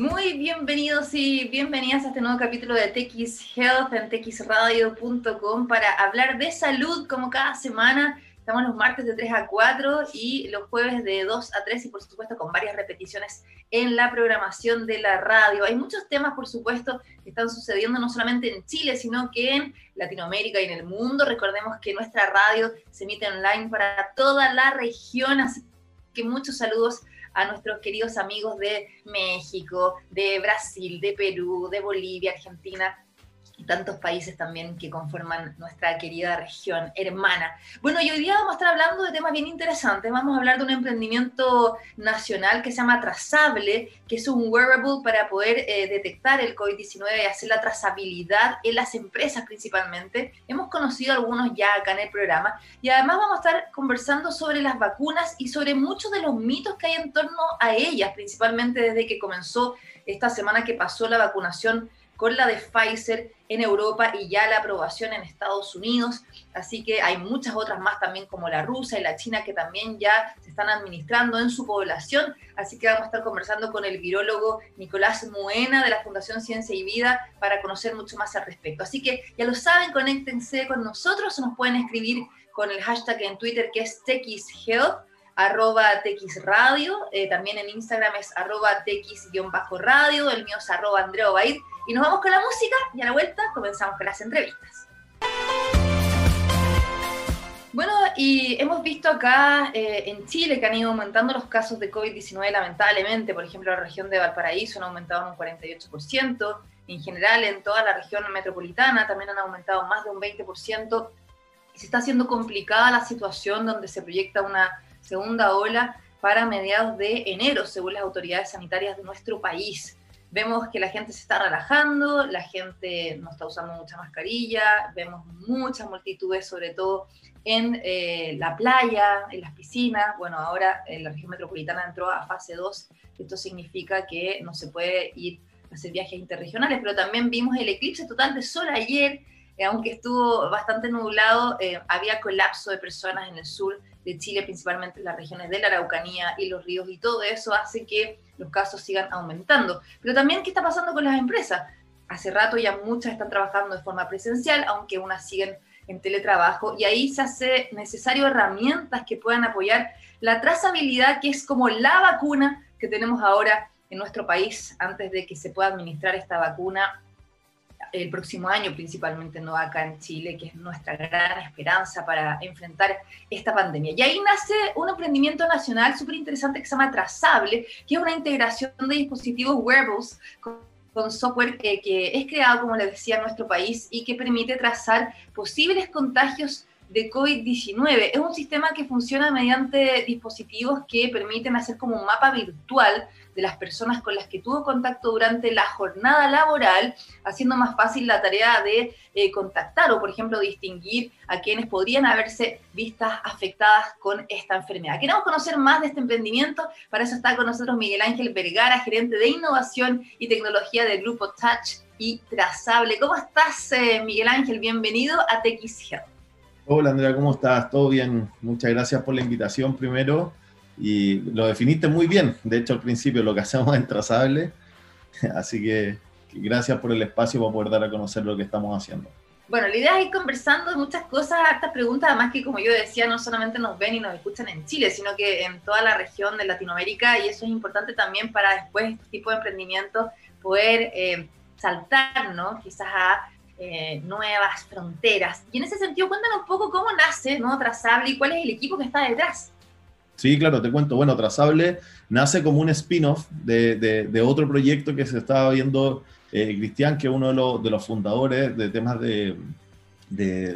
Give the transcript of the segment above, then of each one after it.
Muy bienvenidos y bienvenidas a este nuevo capítulo de TX Health en txradio.com para hablar de salud como cada semana. Estamos los martes de 3 a 4 y los jueves de 2 a 3 y por supuesto con varias repeticiones en la programación de la radio. Hay muchos temas, por supuesto, que están sucediendo no solamente en Chile, sino que en Latinoamérica y en el mundo. Recordemos que nuestra radio se emite online para toda la región, así que muchos saludos a nuestros queridos amigos de México, de Brasil, de Perú, de Bolivia, Argentina y tantos países también que conforman nuestra querida región hermana. Bueno, y hoy día vamos a estar hablando de temas bien interesantes. Vamos a hablar de un emprendimiento nacional que se llama Trazable, que es un wearable para poder eh, detectar el COVID-19 y hacer la trazabilidad en las empresas principalmente. Hemos conocido algunos ya acá en el programa y además vamos a estar conversando sobre las vacunas y sobre muchos de los mitos que hay en torno a ellas, principalmente desde que comenzó esta semana que pasó la vacunación con la de Pfizer en Europa y ya la aprobación en Estados Unidos. Así que hay muchas otras más también como la rusa y la china que también ya se están administrando en su población. Así que vamos a estar conversando con el virólogo Nicolás Muena de la Fundación Ciencia y Vida para conocer mucho más al respecto. Así que ya lo saben, conéctense con nosotros, nos pueden escribir con el hashtag en Twitter que es TexHealth arroba txradio, eh, también en Instagram es arroba tx-radio, el mío es arroba Andreo Baid, y nos vamos con la música y a la vuelta comenzamos con las entrevistas. Bueno, y hemos visto acá eh, en Chile que han ido aumentando los casos de COVID-19 lamentablemente, por ejemplo, la región de Valparaíso han aumentado un 48%, en general en toda la región metropolitana también han aumentado más de un 20%, se está haciendo complicada la situación donde se proyecta una segunda ola para mediados de enero, según las autoridades sanitarias de nuestro país. Vemos que la gente se está relajando, la gente no está usando mucha mascarilla, vemos muchas multitudes, sobre todo en eh, la playa, en las piscinas. Bueno, ahora en la región metropolitana entró a fase 2. Esto significa que no se puede ir a hacer viajes interregionales, pero también vimos el eclipse total de sol ayer, eh, aunque estuvo bastante nublado, eh, había colapso de personas en el sur de Chile, principalmente en las regiones de la Araucanía y los ríos, y todo eso hace que los casos sigan aumentando. Pero también, ¿qué está pasando con las empresas? Hace rato ya muchas están trabajando de forma presencial, aunque unas siguen en teletrabajo, y ahí se hace necesario herramientas que puedan apoyar la trazabilidad, que es como la vacuna que tenemos ahora en nuestro país antes de que se pueda administrar esta vacuna el próximo año, principalmente no acá en Chile, que es nuestra gran esperanza para enfrentar esta pandemia. Y ahí nace un emprendimiento nacional súper interesante que se llama Trazable, que es una integración de dispositivos wearables con, software que, que es creado, como les decía, en nuestro país y que permite trazar posibles contagios de COVID-19. Es un sistema que funciona mediante dispositivos que permiten hacer como un mapa virtual de las personas con las que tuvo contacto durante la jornada laboral, haciendo más fácil la tarea de eh, contactar o, por ejemplo, distinguir a quienes podrían haberse vistas afectadas con esta enfermedad. Queremos conocer más de este emprendimiento, para eso está con nosotros Miguel Ángel Vergara, gerente de innovación y tecnología del grupo Touch y Trazable. ¿Cómo estás, eh, Miguel Ángel? Bienvenido a TX. Hola Andrea, ¿cómo estás? ¿Todo bien? Muchas gracias por la invitación primero. Y lo definiste muy bien, de hecho al principio lo que hacemos es trazable. Así que gracias por el espacio para poder dar a conocer lo que estamos haciendo. Bueno, la idea es ir conversando muchas cosas, hartas preguntas, además que como yo decía, no solamente nos ven y nos escuchan en Chile, sino que en toda la región de Latinoamérica y eso es importante también para después este tipo de emprendimientos poder eh, saltar, ¿no? Quizás a eh, nuevas fronteras. Y en ese sentido, cuéntanos un poco cómo nace ¿no? Trazable y cuál es el equipo que está detrás. Sí, claro, te cuento. Bueno, Trazable nace como un spin-off de, otro proyecto que se estaba viendo eh, Cristian, que es uno de los, fundadores de temas de,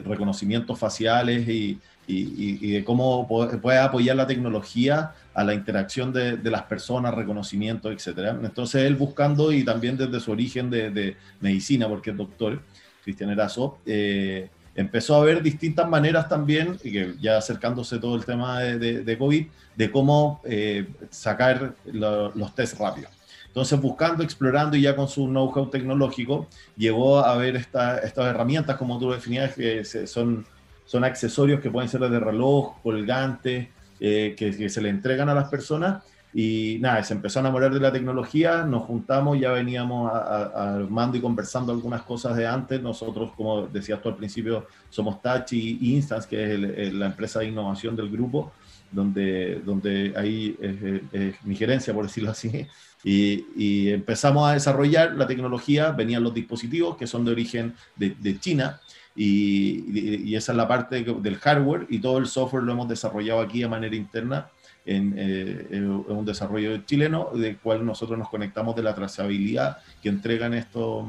reconocimientos faciales y, de cómo puede apoyar la tecnología a la interacción de, las personas, reconocimiento, etc. Entonces él buscando y también desde su origen de, medicina, porque es doctor, Cristian Erazo, eh, empezó a ver distintas maneras también, y que ya acercándose todo el tema de, COVID, de cómo eh, sacar los test rápidos. Entonces, buscando, explorando y ya con su know-how tecnológico, llegó a ver estas herramientas, como tú lo definías, que son, son accesorios que pueden ser de reloj, colgantes, eh, que, se le entregan a las personas Y nada, se empezó a enamorar de la tecnología, nos juntamos, ya veníamos armando y conversando algunas cosas de antes. Nosotros, como decías tú al principio, somos Touch y, Instance, que es la empresa de innovación del grupo, donde, donde ahí es, mi gerencia, por decirlo así. Y, empezamos a desarrollar la tecnología, venían los dispositivos que son de origen de, de China. Y, y, esa es la parte del hardware y todo el software lo hemos desarrollado aquí de manera interna eh, en, un desarrollo chileno, del cual nosotros nos conectamos de la trazabilidad que entregan estos,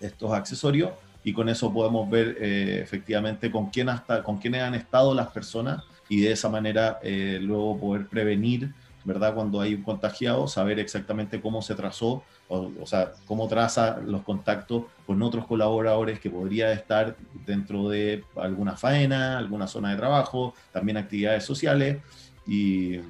estos accesorios y con eso podemos ver eh, efectivamente con, quién hasta, con quiénes han estado las personas y de esa manera eh, luego poder prevenir, ¿verdad? Cuando hay un contagiado, saber exactamente cómo se trazó, o, o, sea, cómo traza los contactos con otros colaboradores que podría estar dentro de alguna faena, alguna zona de trabajo, también actividades sociales y,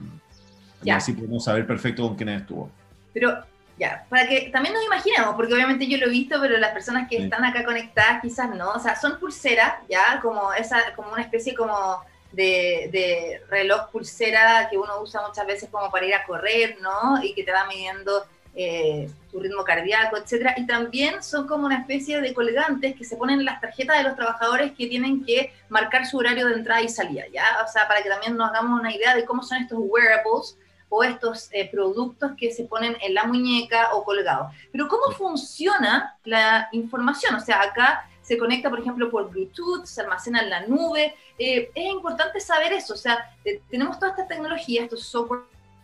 así podemos saber perfecto con quién estuvo. Pero ya, para que también nos imaginemos, porque obviamente yo lo he visto, pero las personas que están acá conectadas quizás no, o sea, son pulseras, ya, como esa, como una especie como de, de, reloj pulsera que uno usa muchas veces como para ir a correr, ¿no? Y que te va midiendo eh, tu ritmo cardíaco, etcétera, y también son como una especie de colgantes que se ponen en las tarjetas de los trabajadores que tienen que marcar su horario de entrada y salida, ¿ya? O sea, para que también nos hagamos una idea de cómo son estos wearables o estos eh, productos que se ponen en la muñeca o colgados. Pero ¿cómo funciona la información? O sea, acá se conecta, por ejemplo, por Bluetooth, se almacena en la nube. Eh, es importante saber eso, o sea, tenemos toda esta tecnología, estos software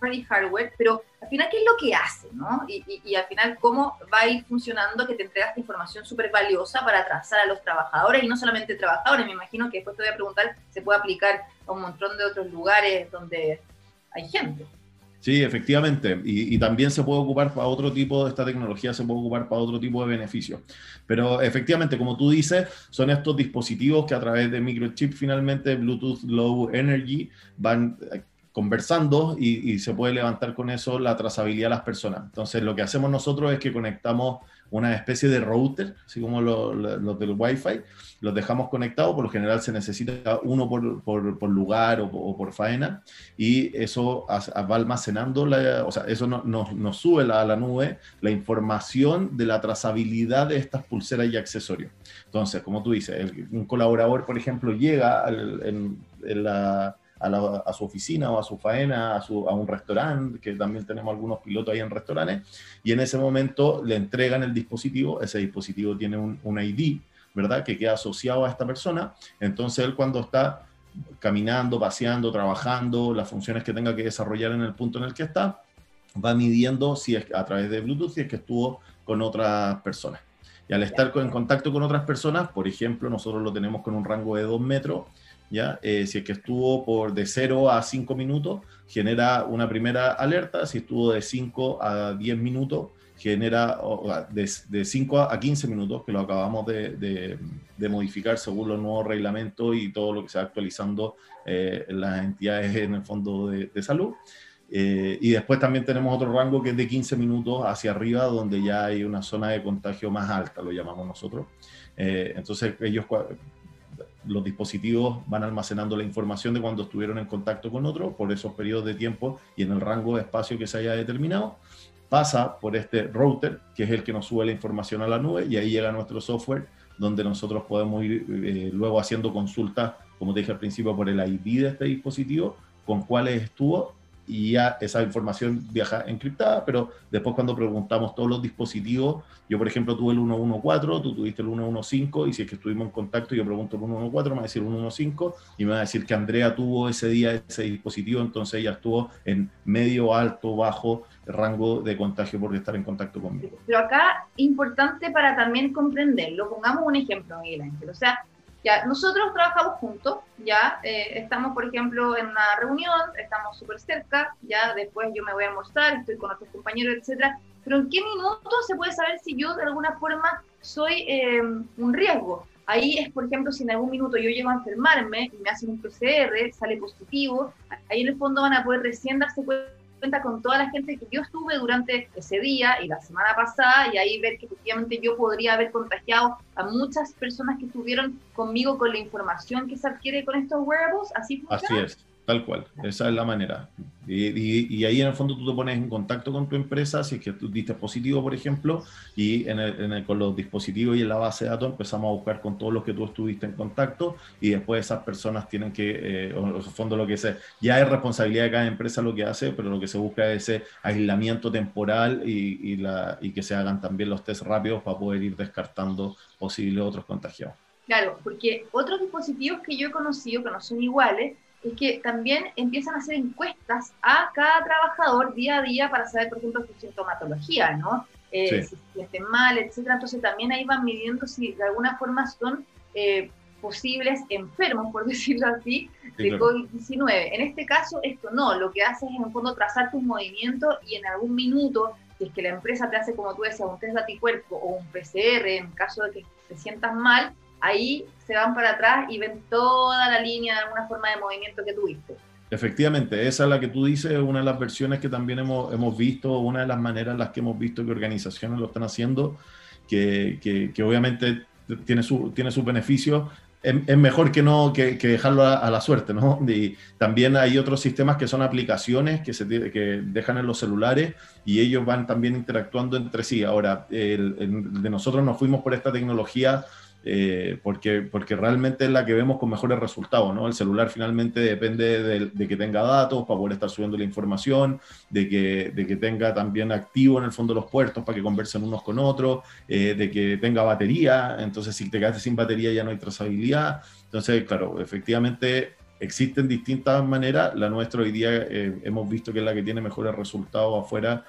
y hardware, pero al final, ¿qué es lo que hace? ¿no? Y, y, al final, ¿cómo va a ir funcionando que te entrega esta información súper valiosa para trazar a los trabajadores? Y no solamente trabajadores, me imagino que después te voy a preguntar, se puede aplicar a un montón de otros lugares donde hay gente. Sí, efectivamente. Y, y, también se puede ocupar para otro tipo de esta tecnología, se puede ocupar para otro tipo de beneficios. Pero efectivamente, como tú dices, son estos dispositivos que a través de microchip finalmente Bluetooth Low Energy van conversando y, se puede levantar con eso la trazabilidad de las personas. Entonces, lo que hacemos nosotros es que conectamos una especie de router, así como los del Wi-Fi, los dejamos conectados, por lo general se necesita uno por, por, lugar o, por faena, y eso va almacenando, la, o sea, eso nos sube a la nube la información de la trazabilidad de estas pulseras y accesorios. Entonces, como tú dices, un colaborador, por ejemplo, llega en la a, su oficina o a su faena, a, su, a un restaurante, que también tenemos algunos pilotos ahí en restaurantes, y en ese momento le entregan el dispositivo, ese dispositivo tiene un, un ID, ¿verdad? Que queda asociado a esta persona, entonces él cuando está caminando, paseando, trabajando, las funciones que tenga que desarrollar en el punto en el que está, va midiendo si es a través de Bluetooth si es que estuvo con otras personas. Y al estar en contacto con otras personas, por ejemplo, nosotros lo tenemos con un rango de 2 metros, Eh, si es que estuvo por de 0 a 5 minutos, genera una primera alerta, si estuvo de 5 a 10 minutos, genera de, 5 a 15 minutos, que lo acabamos de, modificar según los nuevos reglamentos y todo lo que se va actualizando eh, en las entidades en el fondo de, salud. Eh, y después también tenemos otro rango que es de 15 minutos hacia arriba, donde ya hay una zona de contagio más alta, lo llamamos nosotros. entonces ellos los dispositivos van almacenando la información de cuando estuvieron en contacto con otro por esos periodos de tiempo y en el rango de espacio que se haya determinado. Pasa por este router, que es el que nos sube la información a la nube, y ahí llega nuestro software, donde nosotros podemos ir eh, luego haciendo consultas, como te dije al principio, por el ID de este dispositivo, con cuáles estuvo y ya esa información viaja encriptada, pero después cuando preguntamos todos los dispositivos, yo por ejemplo tuve el 114, tú tuviste el 115 y si es que estuvimos en contacto yo pregunto el 114, me va a decir el 115 y me va a decir que Andrea tuvo ese día ese dispositivo, entonces ella estuvo en medio, alto, bajo rango de contagio por estar en contacto conmigo. Pero acá importante para también comprenderlo, pongamos un ejemplo, Miguel Ángel, o sea, ya, nosotros trabajamos juntos, ya, eh, estamos, por ejemplo, en una reunión, estamos súper cerca, ya, después yo me voy a almorzar, estoy con otros compañeros, etcétera, pero ¿en qué minuto se puede saber si yo de alguna forma soy eh, un riesgo? Ahí es, por ejemplo, si en algún minuto yo llego a enfermarme y me hacen un PCR, sale positivo, ahí en el fondo van a poder recién darse cuenta cuenta con toda la gente que yo estuve durante ese día y la semana pasada y ahí ver que efectivamente yo podría haber contagiado a muchas personas que estuvieron conmigo con la información que se adquiere con estos wearables. Así funciona. Así es. Tal cual, esa es la manera. Y, ahí en el fondo tú te pones en contacto con tu empresa, si es que tú diste positivo, por ejemplo, y en con los dispositivos y en la base de datos empezamos a buscar con todos los que tú estuviste en contacto y después esas personas tienen que, eh, en el fondo lo que se, ya es responsabilidad de cada empresa lo que hace, pero lo que se busca es ese aislamiento temporal y, la, y que se hagan también los test rápidos para poder ir descartando posibles otros contagiados. Claro, porque otros dispositivos que yo he conocido que no son iguales es que también empiezan a hacer encuestas a cada trabajador día a día para saber, por ejemplo, su sintomatología, ¿no? Eh, si sienten mal, etcétera. Entonces también ahí van midiendo si de alguna forma son eh, posibles enfermos, por decirlo así, de COVID-19. En este caso, esto no, lo que hace es en el fondo trazar tus movimientos y en algún minuto, si es que la empresa te hace, como tú decías, un test de anticuerpo o un PCR, en caso de que te sientas mal, ahí se van para atrás y ven toda la línea de alguna forma de movimiento que tuviste. Efectivamente, esa es la que tú dices, una de las versiones que también hemos, hemos visto, una de las maneras en las que hemos visto que organizaciones lo están haciendo, que, que, obviamente tiene su, tiene sus beneficios, es, mejor que no que, dejarlo a, la suerte, ¿no? También hay otros sistemas que son aplicaciones que se que dejan en los celulares y ellos van también interactuando entre sí. Ahora, de nosotros nos fuimos por esta tecnología eh, porque, porque realmente es la que vemos con mejores resultados, ¿no? El celular finalmente depende de, que tenga datos para poder estar subiendo la información, de que, de que tenga también activo en el fondo los puertos para que conversen unos con otros, eh, de que tenga batería, entonces si te quedaste sin batería ya no hay trazabilidad, entonces claro, efectivamente existen distintas maneras, la nuestra hoy día eh, hemos visto que es la que tiene mejores resultados afuera,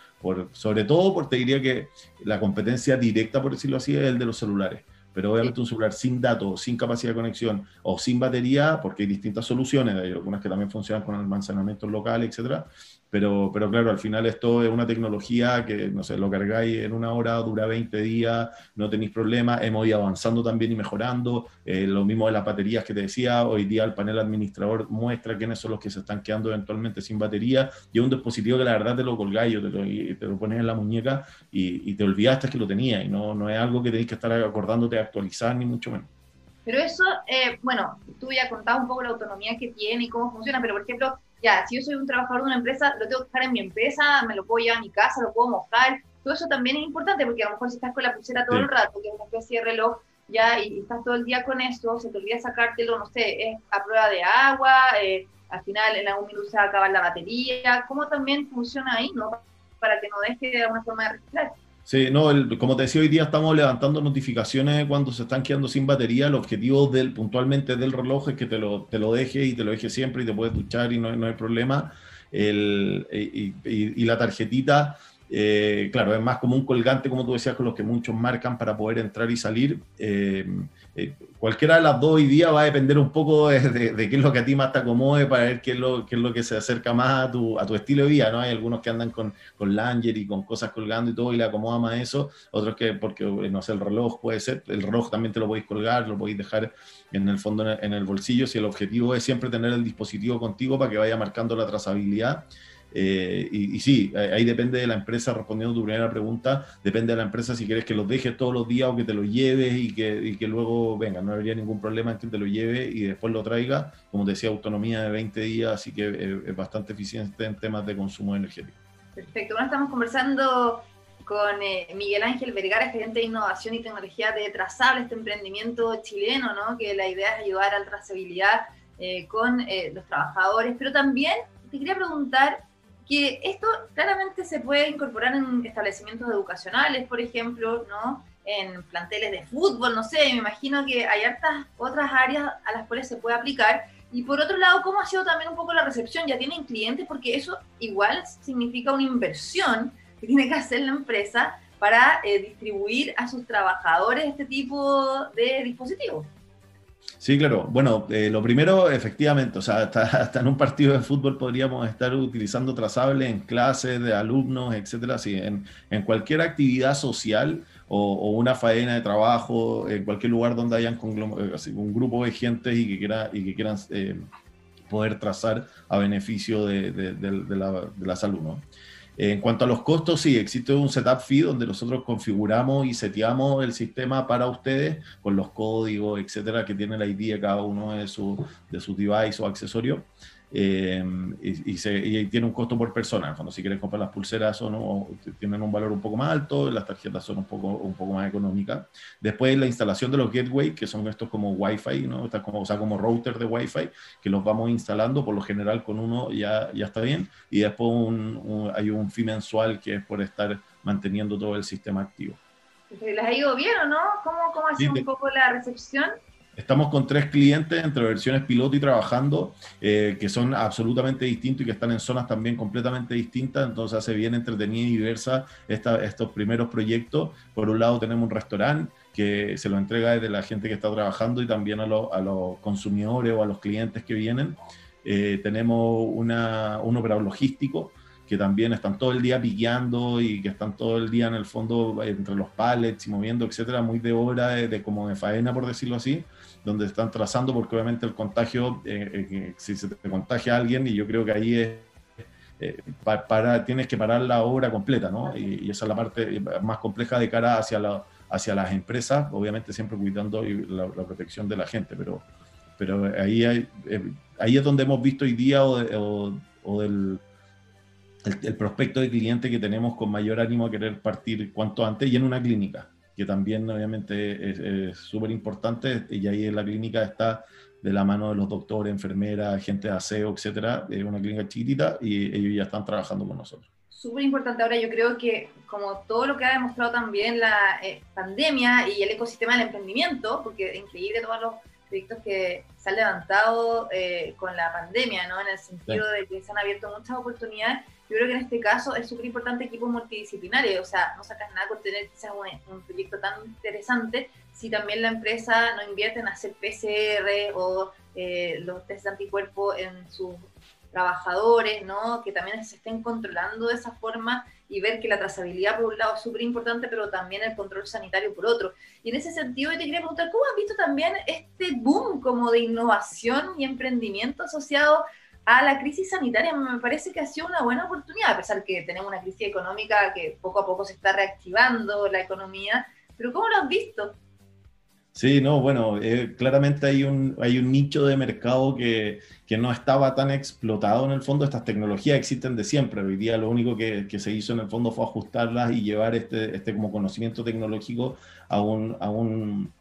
sobre todo porque te diría que la competencia directa, por decirlo así, es el de los celulares pero obviamente un celular sin datos, sin capacidad de conexión o sin batería, porque hay distintas soluciones, hay algunas que también funcionan con almacenamiento local, etcétera, pero, pero claro, al final esto es una tecnología que, no sé, lo cargáis en una hora, dura 20 días, no tenéis problema, hemos ido avanzando también y mejorando, eh, lo mismo de las baterías que te decía, hoy día el panel administrador muestra quiénes son los que se están quedando eventualmente sin batería, y es un dispositivo que la verdad te lo colgáis, te lo, te lo pones en la muñeca y, y te olvidaste que lo tenía, y no, no es algo que tenéis que estar acordándote de actualizar, ni mucho menos. Pero eso, eh, bueno, tú ya contado un poco la autonomía que tiene y cómo funciona, pero por ejemplo, ya, si yo soy un trabajador de una empresa, lo tengo que dejar en mi empresa, me lo puedo llevar a mi casa, lo puedo mojar. Todo eso también es importante porque a lo mejor si estás con la pulsera todo el rato, que es una especie de reloj, ya, y, estás todo el día con eso, se te olvida sacártelo, no sé, es a prueba de agua, eh, al final en algún minuto se va a acabar la batería, ¿cómo también funciona ahí, no? Para que no deje de alguna forma de registrar. Sí, no, como te decía, hoy día estamos levantando notificaciones cuando se están quedando sin batería. El objetivo del, puntualmente del reloj es que te lo, te lo deje y te lo deje siempre y te puedes duchar y no, no hay problema. El, y, la tarjetita, eh, claro, es más como un colgante, como tú decías, con los que muchos marcan para poder entrar y salir. Eh, eh, cualquiera de las dos hoy día va a depender un poco de, qué es lo que a ti más te acomode para ver qué es lo, qué es lo que se acerca más a tu, a tu estilo de vida, ¿no? Hay algunos que andan con, con langer y con cosas colgando y todo y le acomoda más eso, otros que, porque, no sé, el reloj puede ser, el reloj también te lo podéis colgar, lo podéis dejar en el fondo en el bolsillo, si el objetivo es siempre tener el dispositivo contigo para que vaya marcando la trazabilidad eh, y, sí, ahí depende de la empresa, respondiendo a tu primera pregunta, depende de la empresa si quieres que los dejes todos los días o que te lo lleves y que, y que luego venga, no habría ningún problema en que te lo lleve y después lo traiga. Como decía, autonomía de 20 días, así que es, bastante eficiente en temas de consumo energético. Perfecto, bueno, estamos conversando con eh, Miguel Ángel Vergara, gerente de innovación y tecnología de Trazable, este emprendimiento chileno, ¿no? que la idea es ayudar a la trazabilidad eh, con los trabajadores, pero también te quería preguntar que esto claramente se puede incorporar en establecimientos educacionales, por ejemplo, ¿no? en planteles de fútbol, no sé, me imagino que hay hartas otras áreas a las cuales se puede aplicar. Y por otro lado, ¿cómo ha sido también un poco la recepción? ¿Ya tienen clientes? Porque eso igual significa una inversión que tiene que hacer la empresa para eh, distribuir a sus trabajadores este tipo de dispositivos. Sí, claro. Bueno, eh, lo primero, efectivamente, o sea, hasta, en un partido de fútbol podríamos estar utilizando trazable en clases de alumnos, etcétera. Sí, en, en cualquier actividad social o, una faena de trabajo, en cualquier lugar donde hayan eh, un grupo de gente y que, quiera, y que quieran eh, poder trazar a beneficio de, de, de, la, de la salud, ¿no? En cuanto a los costos, sí, existe un setup fee donde nosotros configuramos y seteamos el sistema para ustedes con los códigos, etcétera, que tiene la ID de cada uno de sus de su device o accesorio. Eh, y, se, tiene un costo por persona. Cuando si quieres comprar las pulseras son, o, tienen un valor un poco más alto, las tarjetas son un poco, un poco más económicas. Después la instalación de los gateway, que son estos como Wi-Fi, ¿no? como, o sea, como router de Wi-Fi, que los vamos instalando, por lo general con uno ya, ya está bien. Y después hay un fee mensual que es por estar manteniendo todo el sistema activo. ¿Les ha ido bien o no? ¿Cómo, cómo ha sido un poco la recepción? Estamos con tres clientes entre versiones piloto y trabajando, eh, que son absolutamente distintos y que están en zonas también completamente distintas, entonces hace bien entretenida y diversa esta, estos primeros proyectos. Por un lado tenemos un restaurante que se lo entrega desde la gente que está trabajando y también a, a los consumidores o a los clientes que vienen. Eh, tenemos una, un operador logístico que también están todo el día piqueando y que están todo el día en el fondo entre los pallets y moviendo, etcétera, muy de hora, de, como de faena, por decirlo así, donde están trazando, porque obviamente el contagio, eh, eh, si se te contagia a alguien, y yo creo que ahí es, eh, para, tienes que parar la obra completa, ¿no? Y, esa es la parte más compleja de cara hacia, la, hacia las empresas, obviamente siempre cuidando la, protección de la gente, pero, pero ahí, hay, ahí es donde hemos visto hoy día o, o del el, prospecto de cliente que tenemos con mayor ánimo a querer partir cuanto antes y en una clínica, que también obviamente es súper importante y ahí en la clínica está de la mano de los doctores, enfermeras, gente de aseo, etcétera, es una clínica chiquitita y ellos ya están trabajando con nosotros. Súper importante ahora, yo creo que como todo lo que ha demostrado también la eh, pandemia y el ecosistema del emprendimiento, porque es increíble todos los proyectos que se han levantado eh, con la pandemia, ¿no? En el sentido de que se han abierto muchas oportunidades yo creo que en este caso es súper importante equipos multidisciplinarios, o sea, no sacas nada con tener quizás un, proyecto tan interesante si también la empresa no invierte en hacer PCR o eh, los test de anticuerpo en sus trabajadores, ¿no? Que también se estén controlando de esa forma y ver que la trazabilidad por un lado es súper importante, pero también el control sanitario por otro. Y en ese sentido, yo te quería preguntar, ¿cómo has visto también este boom como de innovación y emprendimiento asociado a la crisis sanitaria me parece que ha sido una buena oportunidad, a pesar que tenemos una crisis económica que poco a poco se está reactivando la economía, pero ¿cómo lo has visto? Sí, no, bueno, eh, claramente hay un, hay un nicho de mercado que, que, no estaba tan explotado en el fondo. Estas tecnologías existen de siempre. Hoy día lo único que, que se hizo en el fondo fue ajustarlas y llevar este, este como conocimiento tecnológico a un, a un,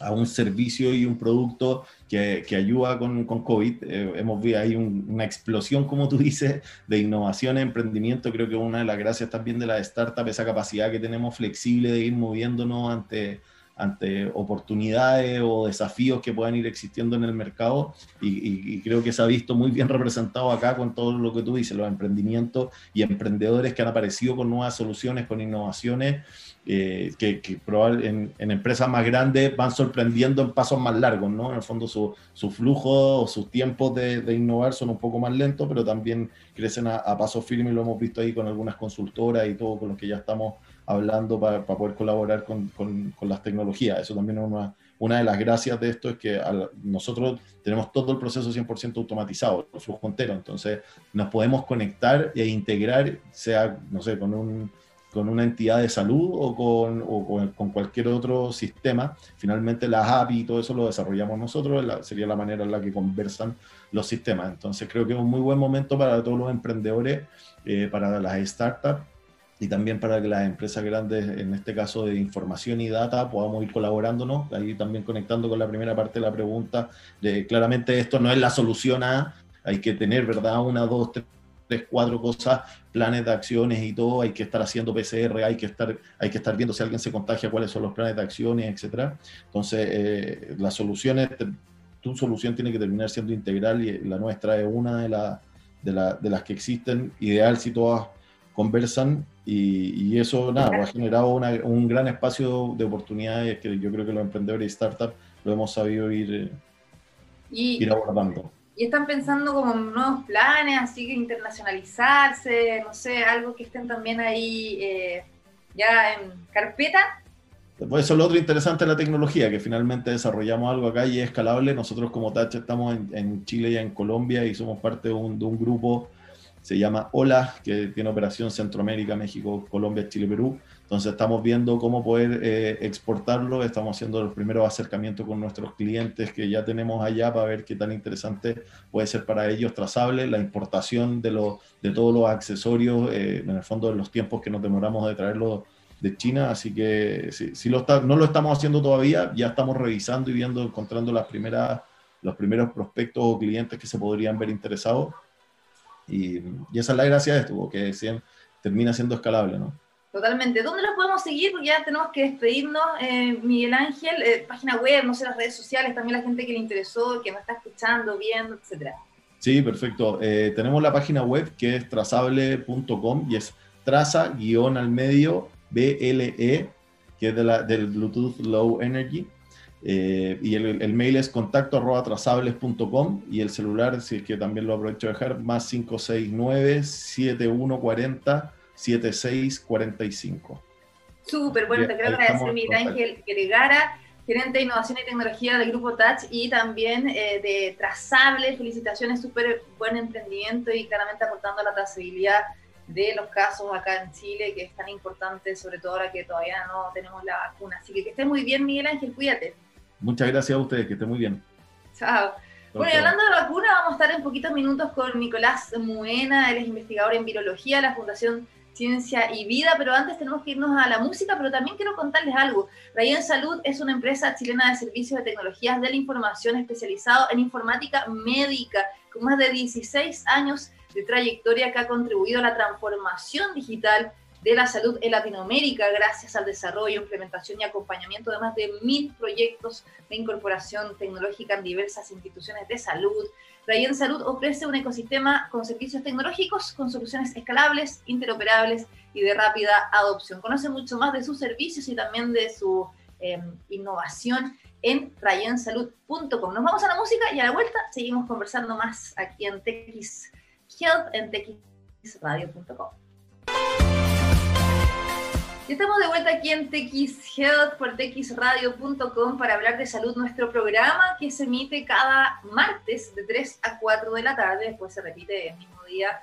a un servicio y un producto que, que ayuda con, con COVID. Eh, hemos visto ahí una explosión, como tú dices, de innovación, emprendimiento. Creo que una de las gracias también de la startup, esa capacidad que tenemos flexible de ir moviéndonos ante, ante oportunidades o desafíos que puedan ir existiendo en el mercado y, y, creo que se ha visto muy bien representado acá con todo lo que tú dices, los emprendimientos y emprendedores que han aparecido con nuevas soluciones, con innovaciones eh, que, que en, empresas más grandes van sorprendiendo en pasos más largos, ¿no? En el fondo su, su flujo o sus tiempos de, innovar son un poco más lentos, pero también crecen a, a pasos firmes y lo hemos visto ahí con algunas consultoras y todo con los que ya estamos hablando para, poder colaborar con, con, con, las tecnologías. Eso también es una, una de las gracias de esto, es que nosotros tenemos todo el proceso 100% automatizado, el flujo entero, entonces nos podemos conectar e integrar, sea, no sé, con un con una entidad de salud o con, o con, cualquier otro sistema. Finalmente las API y todo eso lo desarrollamos nosotros, sería la manera en la que conversan los sistemas. Entonces creo que es un muy buen momento para todos los emprendedores, eh, para las startups y también para que las empresas grandes, en este caso de información y data, podamos ir colaborándonos, ahí también conectando con la primera parte de la pregunta, de claramente esto no es la solución a, hay que tener, ¿verdad? Una, dos, tres tres, cuatro cosas, planes de acciones y todo, hay que estar haciendo PCR, hay que estar, hay que estar viendo si alguien se contagia, cuáles son los planes de acciones, etcétera. Entonces, eh, las soluciones, tu solución tiene que terminar siendo integral y la nuestra es una de, la, de, la, de las que existen, ideal si todas conversan y, y eso nada, ha generado una, un gran espacio de oportunidades que yo creo que los emprendedores y startups lo hemos sabido ir, y, ir abordando y están pensando como en nuevos planes, así que internacionalizarse, no sé, algo que estén también ahí eh, ya en carpeta. Después eso es lo otro interesante de la tecnología, que finalmente desarrollamos algo acá y es escalable. Nosotros como Touch estamos en, Chile y en Colombia y somos parte de un, grupo se llama OLA, que tiene operación Centroamérica, México, Colombia, Chile, Perú. Entonces estamos viendo cómo poder eh, exportarlo, estamos haciendo los primeros acercamientos con nuestros clientes que ya tenemos allá para ver qué tan interesante puede ser para ellos trazable. La importación de, lo, de todos los accesorios, eh, en el fondo de los tiempos que nos demoramos de traerlo de China, así que si, no lo estamos haciendo todavía, ya estamos revisando y viendo, encontrando las primeras, los primeros prospectos o clientes que se podrían ver interesados y, esa es la gracia de esto, que termina siendo escalable, ¿no? Totalmente. ¿Dónde los podemos seguir? Porque ya tenemos que despedirnos, eh, Miguel Ángel. Eh, página web, no sé, las redes sociales, también la gente que le interesó, que nos está escuchando, viendo, etcétera. Sí, perfecto. Eh, tenemos la página web que es trazable.com y es traza guion al medio BLE, que es de la, del Bluetooth Low Energy. Eh, y el, mail es contacto arroba trazables.com y el celular, si es que también lo aprovecho de dejar, más 569-7140-7645. Súper, bueno, te quiero agradecer Miguel Ángel Gregara, gerente de innovación y tecnología del Grupo Touch y también eh, de Trazable. Felicitaciones, súper buen emprendimiento y claramente aportando la trazabilidad de los casos acá en Chile, que es tan importante, sobre todo ahora que todavía no tenemos la vacuna. Así que que esté muy bien, Miguel Ángel, cuídate. Muchas gracias a ustedes, que estén muy bien. Chao. Bueno, y hablando de vacuna, vamos a estar en poquitos minutos con Nicolás Muena, él es investigador en virología, la Fundación Ciencia y Vida, pero antes tenemos que irnos a la música, pero también quiero contarles algo. Rayen Salud es una empresa chilena de servicios de tecnologías de la información especializado en informática médica, con más de 16 años de trayectoria que ha contribuido a la transformación digital de la salud en Latinoamérica gracias al desarrollo, implementación y acompañamiento de más de mil proyectos de incorporación tecnológica en diversas instituciones de salud. Rayen Salud ofrece un ecosistema con servicios tecnológicos, con soluciones escalables, interoperables y de rápida adopción. Conoce mucho más de sus servicios y también de su em, innovación en rayensalud.com. Nos vamos a la música y a la vuelta seguimos conversando más aquí en TX Health en txradio.com. Estamos de vuelta aquí en TX Health por txradio.com para hablar de salud, nuestro programa que se emite cada martes de 3 a 4 de la tarde, después se repite el mismo día,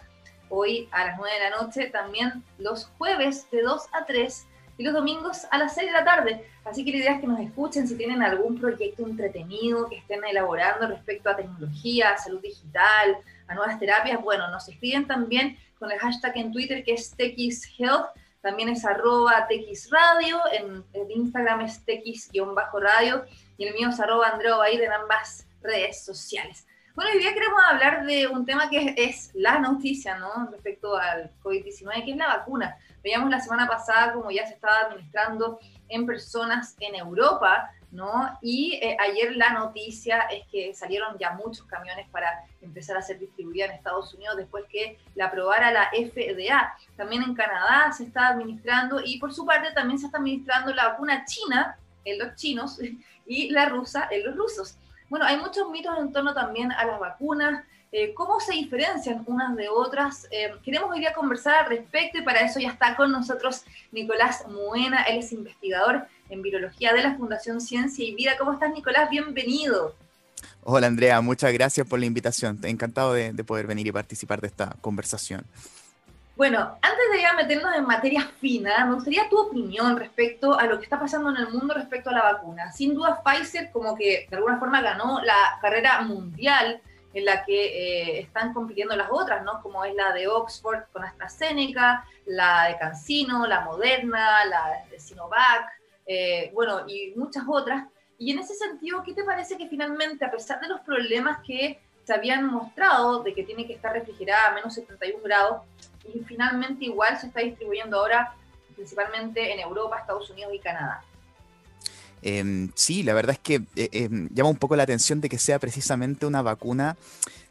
hoy a las 9 de la noche, también los jueves de 2 a 3 y los domingos a las 6 de la tarde. Así que la idea es que nos escuchen si tienen algún proyecto entretenido que estén elaborando respecto a tecnología, salud digital, a nuevas terapias. Bueno, nos escriben también con el hashtag en Twitter que es TXHealth también es arroba txradio, en, en Instagram es tx-radio y el mío es arroba Andreo en ambas redes sociales. Bueno, hoy día queremos hablar de un tema que es, la noticia, ¿no? Respecto al COVID-19, que es la vacuna. Veíamos la semana pasada como ya se estaba administrando en personas en Europa, ¿no? Y eh, ayer la noticia es que salieron ya muchos camiones para empezar a ser distribuida en Estados Unidos después que la aprobara la FDA. También en Canadá se está administrando y por su parte también se está administrando la vacuna china en los chinos y la rusa en los rusos. Bueno, hay muchos mitos en torno también a las vacunas, eh, cómo se diferencian unas de otras. Eh, queremos hoy día conversar al respecto y para eso ya está con nosotros Nicolás Muena, él es investigador en virología de la Fundación Ciencia y Vida. ¿Cómo estás, Nicolás? Bienvenido. Hola, Andrea. Muchas gracias por la invitación. Encantado de, poder venir y participar de esta conversación. Bueno, antes de ya meternos en materia fina, me gustaría tu opinión respecto a lo que está pasando en el mundo respecto a la vacuna. Sin duda, Pfizer como que de alguna forma ganó la carrera mundial en la que eh, están compitiendo las otras, ¿no? Como es la de Oxford con AstraZeneca, la de CanSino, la Moderna, la de Sinovac, eh, bueno, y muchas otras. Y en ese sentido, ¿qué te parece que finalmente, a pesar de los problemas que se habían mostrado de que tiene que estar refrigerada a menos 71 grados, y finalmente igual se está distribuyendo ahora principalmente en Europa, Estados Unidos y Canadá? Em, sí, la verdad es que eh, em, llama un poco la atención de que sea precisamente una vacuna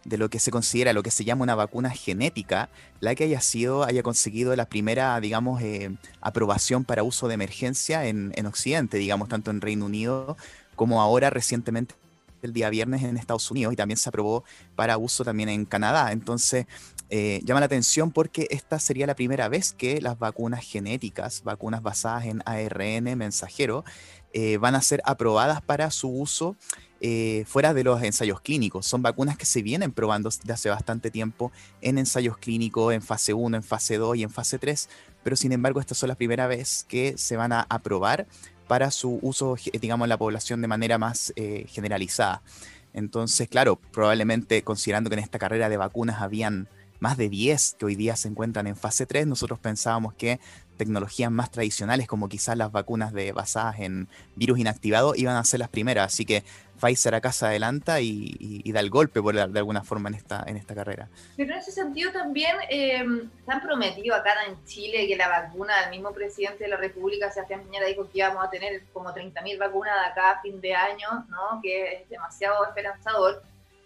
de lo que se considera, lo que se llama una vacuna genética, la que haya sido, haya conseguido la primera, digamos, eh, aprobación para uso de emergencia en, Occidente, digamos, tanto en Reino Unido como ahora recientemente el día viernes en Estados Unidos y también se aprobó para uso también en Canadá. Entonces, eh, llama la atención porque esta sería la primera vez que las vacunas genéticas, vacunas basadas en ARN mensajero, eh, van a ser aprobadas para su uso eh, fuera de los ensayos clínicos. Son vacunas que se vienen probando desde hace bastante tiempo en ensayos clínicos, en fase 1, en fase 2 y en fase 3, pero sin embargo estas son la primera vez que se van a aprobar para su uso, digamos, en la población de manera más generalizada. Entonces, claro, probablemente considerando que en esta carrera de vacunas habían más de 10 que hoy día se encuentran en fase 3, nosotros pensábamos que tecnologías más tradicionales, como quizás las vacunas de, basadas en virus inactivado, iban a ser las primeras. Así que Pfizer acá se adelanta y, da el golpe por, de alguna forma en esta, en esta carrera. Pero en ese sentido también eh, han prometido acá en Chile que la vacuna, el mismo presidente de la República, Sebastián Piñera, dijo que íbamos a tener como 30.000 vacunas de acá a fin de año, ¿no? que es demasiado esperanzador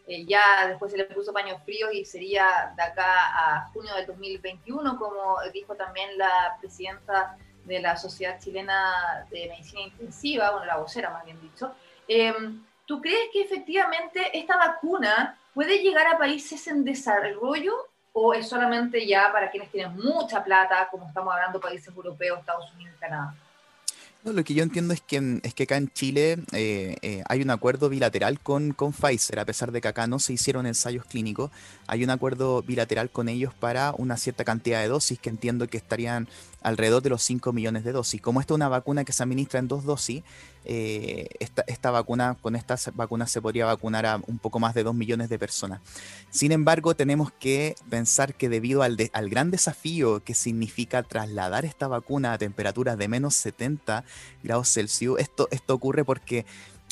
eh, ya después se le puso paños fríos y sería de acá a junio del 2021, como dijo también la presidenta de la Sociedad Chilena de Medicina Intensiva, bueno, la vocera más bien dicho. Em, ¿Tú crees que efectivamente esta vacuna puede llegar a países en desarrollo o es solamente ya para quienes tienen mucha plata, como estamos hablando países europeos, Estados Unidos Canadá? Lo que yo entiendo es que, es que acá en Chile eh, eh, hay un acuerdo bilateral con, con Pfizer, a pesar de que acá no se hicieron ensayos clínicos, hay un acuerdo bilateral con ellos para una cierta cantidad de dosis que entiendo que estarían alrededor de los 5 millones de dosis. Como esta es una vacuna que se administra en dos dosis, eh, esta, vacuna, con estas vacunas se podría vacunar a un poco más de 2 millones de personas. Sin embargo, tenemos que pensar que debido al, al gran desafío que significa trasladar esta vacuna a temperaturas de menos 70 grados Celsius, esto, esto ocurre porque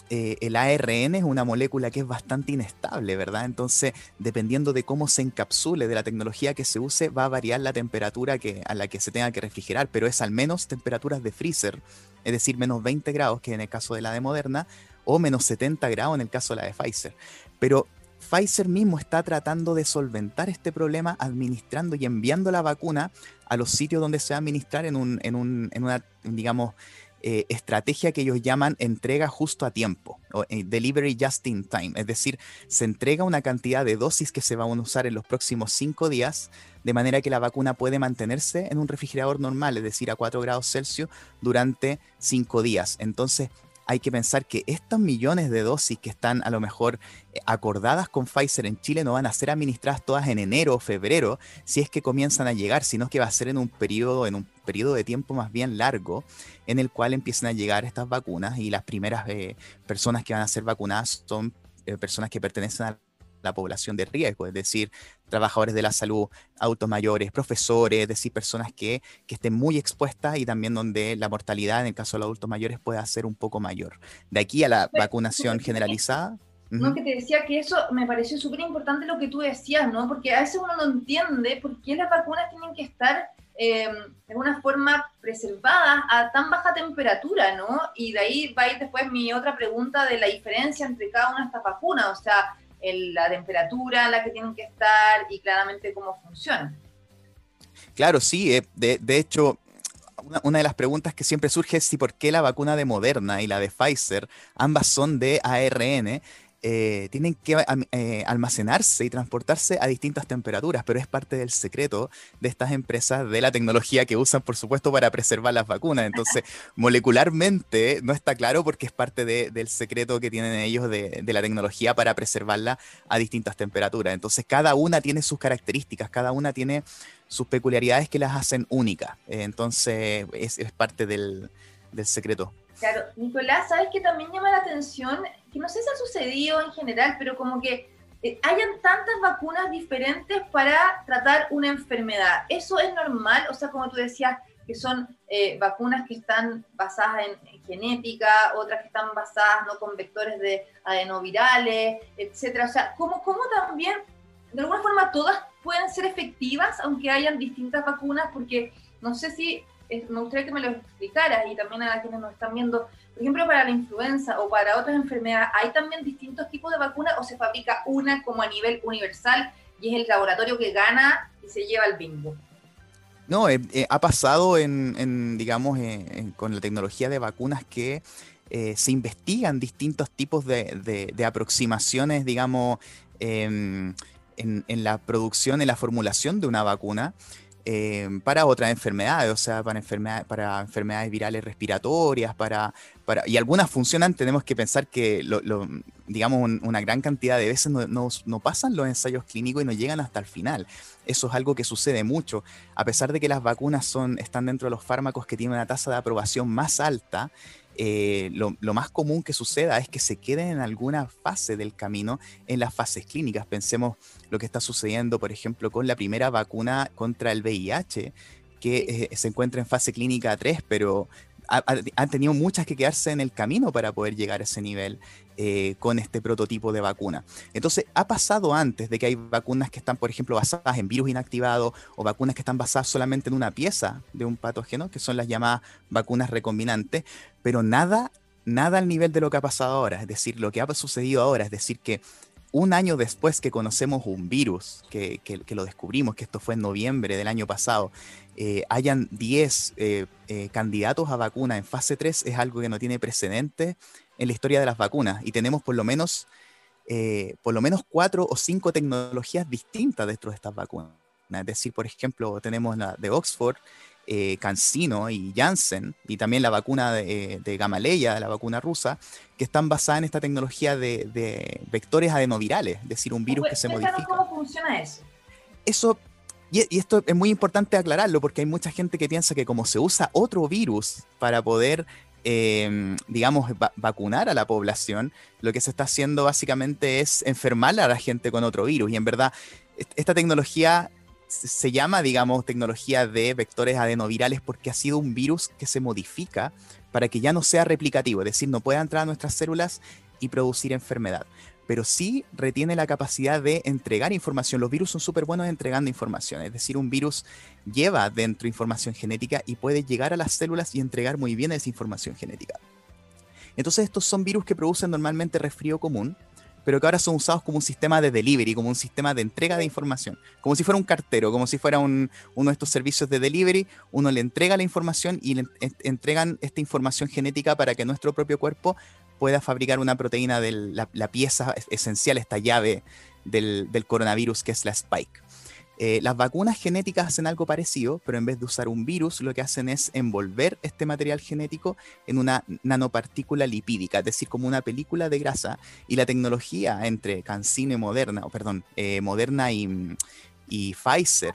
eh, el ARN es una molécula que es bastante inestable, ¿verdad? Entonces, dependiendo de cómo se encapsule, de la tecnología que se use, va a variar la temperatura que, a la que se tenga que refrigerar, pero es al menos temperaturas de freezer, es decir, menos 20 grados, que en el caso de la de Moderna, o menos 70 grados en el caso de la de Pfizer. Pero Pfizer mismo está tratando de solventar este problema administrando y enviando la vacuna a los sitios donde se va a administrar en, un, en, un, en una, digamos, eh, estrategia que ellos llaman entrega justo a tiempo, o eh, delivery just in time. Es decir, se entrega una cantidad de dosis que se van a usar en los próximos cinco días, de manera que la vacuna puede mantenerse en un refrigerador normal, es decir, a 4 grados Celsius, durante cinco días. Entonces, hay que pensar que estos millones de dosis que están a lo mejor eh, acordadas con Pfizer en Chile no van a ser administradas todas en enero o febrero, si es que comienzan a llegar, sino que va a ser en un periodo, en un de tiempo más bien largo, en el cual empiezan a llegar estas vacunas y las primeras eh, personas que van a ser vacunadas son eh, personas que pertenecen a la población de riesgo, es decir, trabajadores de la salud, autos mayores, profesores, es decir, personas que, estén muy expuestas y también donde la mortalidad en el caso de los adultos mayores pueda ser un poco mayor. De aquí a la vacunación generalizada. No, que te decía que eso me pareció súper importante lo que tú decías, ¿no? Porque a veces uno no entiende por qué las vacunas tienen que estar eh, de una forma preservadas a tan baja temperatura, ¿no? Y de ahí va a ir después mi otra pregunta de la diferencia entre cada una de estas vacunas. O sea, la temperatura a la que tienen que estar y claramente cómo funcionan. Claro, sí, eh, de, de hecho, una, de las preguntas que siempre surge es si por qué la vacuna de Moderna y la de Pfizer, ambas son de ARN, eh, tienen que eh, almacenarse y transportarse a distintas temperaturas, pero es parte del secreto de estas empresas de la tecnología que usan, por supuesto, para preservar las vacunas. Entonces, molecularmente no está claro porque es parte del secreto que tienen ellos de, la tecnología para preservarla a distintas temperaturas. Entonces, cada una tiene sus características, cada una tiene sus peculiaridades que las hacen únicas. entonces, es, parte del, del secreto. Claro, Nicolás, ¿sabes qué también llama la atención? Que no sé si ha sucedido en general, pero como que eh, hayan tantas vacunas diferentes para tratar una enfermedad. ¿Eso es normal? O sea, como tú decías, que son eh, vacunas que están basadas en, genética, otras que están basadas ¿no? con vectores de adenovirales, etcétera. O sea, ¿cómo, ¿cómo también, de alguna forma, todas pueden ser efectivas, aunque hayan distintas vacunas? Porque no sé si me gustaría que me lo explicaras y también a quienes nos están viendo, por ejemplo, para la influenza o para otras enfermedades, ¿hay también distintos tipos de vacunas o se fabrica una como a nivel universal y es el laboratorio que gana y se lleva el bingo? No, eh, eh, ha pasado en, digamos, con la tecnología de vacunas que eh, se investigan distintos tipos de, aproximaciones, digamos, em, en, la producción, en la formulación de una vacuna. Em, para otras enfermedades, o sea, para, enfermedades, para enfermedades virales respiratorias, para, para, y algunas funcionan, tenemos que pensar que, lo, digamos, una gran cantidad de veces no, no, pasan los ensayos clínicos y no llegan hasta el final. Eso es algo que sucede mucho. A pesar de que las vacunas son, están dentro de los fármacos que tienen una tasa de aprobación más alta, eh, lo, más común que suceda es que se queden en alguna fase del camino en las fases clínicas. Pensemos lo que está sucediendo, por ejemplo, con la primera vacuna contra el VIH, que eh, se encuentra en fase clínica 3, pero han tenido muchas que quedarse en el camino para poder llegar a ese nivel eh, con este prototipo de vacuna. Entonces, ha pasado antes de que hay vacunas que están, por ejemplo, basadas en virus inactivado o vacunas que están basadas solamente en una pieza de un patógeno, que son las llamadas vacunas recombinantes, pero nada, nada al nivel de lo que ha pasado ahora. Es decir, lo que ha sucedido ahora, es decir, que un año después que conocemos un virus, que, lo descubrimos, que esto fue en noviembre del año pasado, eh, hayan 10 eh, candidatos a vacuna en fase 3 es algo que no tiene precedente en la historia de las vacunas y tenemos por lo menos, por lo menos cuatro o cinco tecnologías distintas dentro de estas vacunas. Es decir, por ejemplo, tenemos la de Oxford, eh, CanSino y Janssen, y también la vacuna de, de, Gamaleya, la vacuna rusa, que están basadas en esta tecnología de, vectores adenovirales, es decir, un virus que se modifica. ¿Cómo funciona eso? Eso, y, esto es muy importante aclararlo, porque hay mucha gente que piensa que como se usa otro virus para poder em, digamos, vacunar a la población, lo que se está haciendo básicamente es enfermar a la gente con otro virus. Y en verdad, esta tecnología se llama, digamos, tecnología de vectores adenovirales porque ha sido un virus que se modifica para que ya no sea replicativo, es decir, no pueda entrar a nuestras células y producir enfermedad. Pero sí retiene la capacidad de entregar información. Los virus son súper buenos entregando información. Es decir, un virus lleva dentro información genética y puede llegar a las células y entregar muy bien esa información genética. Entonces estos son virus que producen normalmente resfrío común, pero que ahora son usados como un sistema de delivery, como un sistema de entrega de información, como si fuera un cartero, como si fuera uno de estos servicios de delivery, uno le entrega la información y le entregan esta información genética para que nuestro propio cuerpo pueda fabricar una proteína de la, pieza esencial, esta llave del, coronavirus que es la spike. Eh, las vacunas genéticas hacen algo parecido, pero en vez de usar un virus, lo que hacen es envolver este material genético en una nanopartícula lipídica, es decir, como una película de grasa. Y la tecnología entre CanSino y Moderna, o perdón, eh, Moderna y, Pfizer,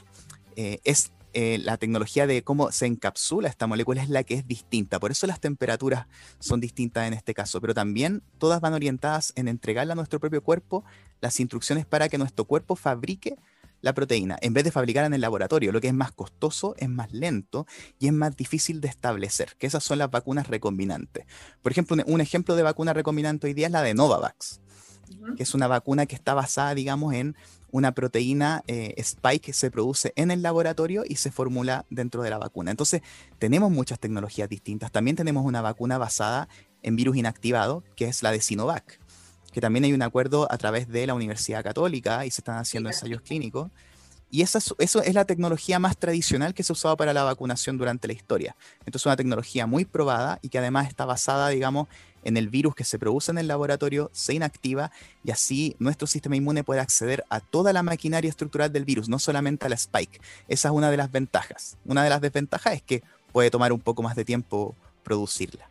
eh, es la tecnología de cómo se encapsula esta molécula es la que es distinta. Por eso las temperaturas son distintas en este caso, pero también todas van orientadas en entregarle a nuestro propio cuerpo las instrucciones para que nuestro cuerpo fabrique la proteína, en vez de fabricar en el laboratorio, lo que es más costoso, es más lento y es más difícil de establecer, que esas son las vacunas recombinantes. Por ejemplo, un, ejemplo de vacuna recombinante hoy día es la de Novavax, que es una vacuna que está basada, digamos, en una proteína eh, spike que se produce en el laboratorio y se formula dentro de la vacuna. Entonces, tenemos muchas tecnologías distintas. También tenemos una vacuna basada en virus inactivado, que es la de Sinovac que también hay un acuerdo a través de la Universidad Católica y se están haciendo ensayos clínicos. Y esa, eso es la tecnología más tradicional que se ha usado para la vacunación durante la historia. Entonces es una tecnología muy probada y que además está basada, digamos, en el virus que se produce en el laboratorio, se inactiva y así nuestro sistema inmune puede acceder a toda la maquinaria estructural del virus, no solamente a la spike. Esa es una de las ventajas. Una de las desventajas es que puede tomar un poco más de tiempo producirla.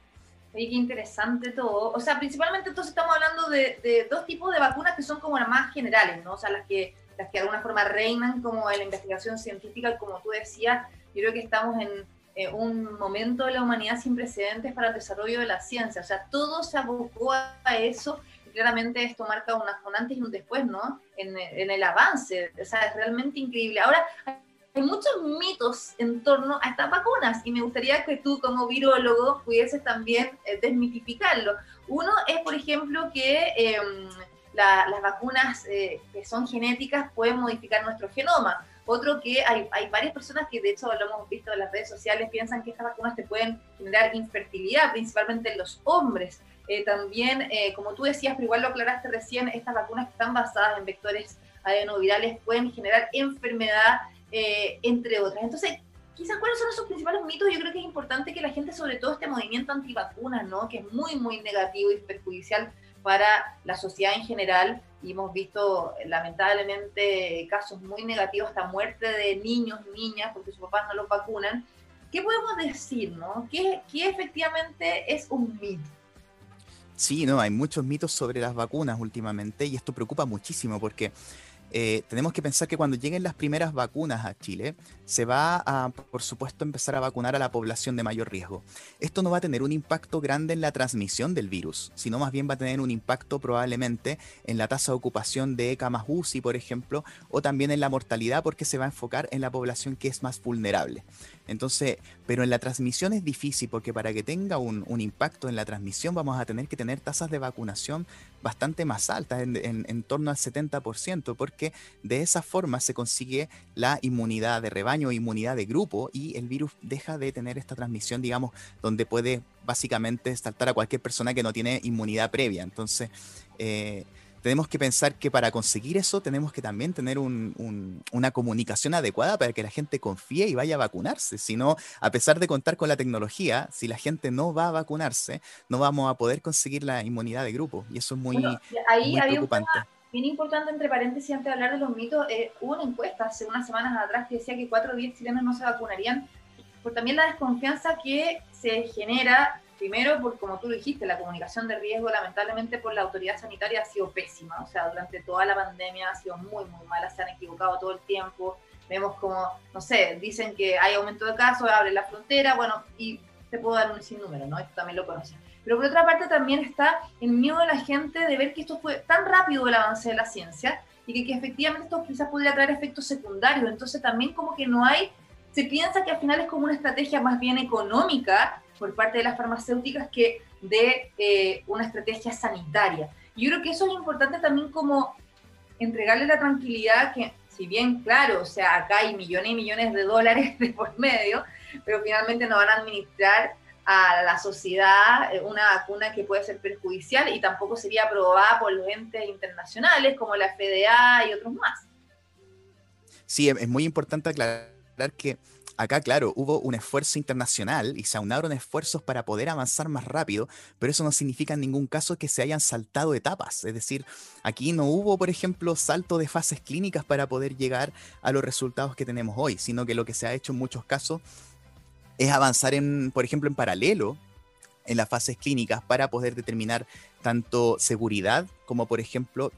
Oye, qué interesante todo. O sea, principalmente entonces estamos hablando de, dos tipos de vacunas que son como las más generales, ¿no? O sea, las que, las que de alguna forma reinan como en la investigación científica, como tú decías, yo creo que estamos en eh, un momento de la humanidad sin precedentes para el desarrollo de la ciencia. O sea, todo se abocó a eso y claramente esto marca un antes y un después, ¿no? En, el avance. O sea, es realmente increíble. Ahora, hay muchos mitos en torno a estas vacunas y me gustaría que tú como virólogo pudieses también eh, desmitificarlo. Uno es, por ejemplo, que em, las vacunas eh, que son genéticas pueden modificar nuestro genoma. Otro que hay, hay, varias personas que de hecho lo hemos visto en las redes sociales, piensan que estas vacunas te pueden generar infertilidad, principalmente en los hombres. Eh, también, como tú decías, pero igual lo aclaraste recién, estas vacunas que están basadas en vectores adenovirales pueden generar enfermedad eh, entre otras. Entonces, quizás cuáles son esos principales mitos. Yo creo que es importante que la gente, sobre todo este movimiento antivacunas, ¿no? que es muy, muy negativo y perjudicial para la sociedad en general, y hemos visto lamentablemente casos muy negativos, hasta muerte de niños, niñas, porque sus papás no los vacunan. ¿Qué podemos decir, no? ¿Qué, qué efectivamente es un mito? Sí, no, hay muchos mitos sobre las vacunas últimamente y esto preocupa muchísimo porque eh, tenemos que pensar que cuando lleguen las primeras vacunas a Chile, se va a, por supuesto, empezar a vacunar a la población de mayor riesgo. Esto no va a tener un impacto grande en la transmisión del virus, sino más bien va a tener un impacto probablemente en la tasa de ocupación de camas UCI, por ejemplo, o también en la mortalidad porque se va a enfocar en la población que es más vulnerable. Entonces, pero en la transmisión es difícil porque para que tenga un, impacto en la transmisión vamos a tener que tener tasas de vacunación bastante más altas, en, torno al 70%, porque de esa forma se consigue la inmunidad de rebaño, inmunidad de grupo y el virus deja de tener esta transmisión, digamos, donde puede básicamente saltar a cualquier persona que no tiene inmunidad previa. Entonces, eh, tenemos que pensar que para conseguir eso tenemos que también tener una comunicación adecuada para que la gente confíe y vaya a vacunarse. Si no, a pesar de contar con la tecnología, si la gente no va a vacunarse, no vamos a poder conseguir la inmunidad de grupo. Y eso es muy, ahí preocupante. Bien importante, entre paréntesis, antes de hablar de los mitos, eh, hubo una encuesta hace unas semanas atrás que decía que 4 o 10 chilenos no se vacunarían por también la desconfianza que se genera Primero, por como tú dijiste, la comunicación de riesgo, lamentablemente por la autoridad sanitaria ha sido pésima. O sea, durante toda la pandemia ha sido muy, muy mala. Se han equivocado todo el tiempo. Vemos como, no sé, dicen que hay aumento de casos, abre la frontera, bueno, y te puedo dar un sinnúmero, ¿no? Esto también lo conocen. Pero por otra parte también está el miedo de la gente de ver que esto fue tan rápido el avance de la ciencia y que, que efectivamente esto quizás pudiera traer efectos secundarios. Entonces también como que no hay, se piensa que al final es como una estrategia más bien económica por parte de las farmacéuticas que de eh, una estrategia sanitaria. Y yo creo que eso es importante también como entregarle la tranquilidad que, si bien, claro, o sea, acá hay millones y millones de dólares de por medio, pero finalmente no van a administrar a la sociedad eh, una vacuna que puede ser perjudicial y tampoco sería aprobada por los entes internacionales como la FDA y otros más. Sí, es muy importante aclarar que acá, claro, hubo un esfuerzo internacional y se aunaron esfuerzos para poder avanzar más rápido, pero eso no significa en ningún caso que se hayan saltado etapas. Es decir, aquí no hubo, por ejemplo, salto de fases clínicas para poder llegar a los resultados que tenemos hoy, sino que lo que se ha hecho en muchos casos es avanzar en, por ejemplo, en paralelo en las fases clínicas para poder determinar tanto seguridad como, por ejemplo,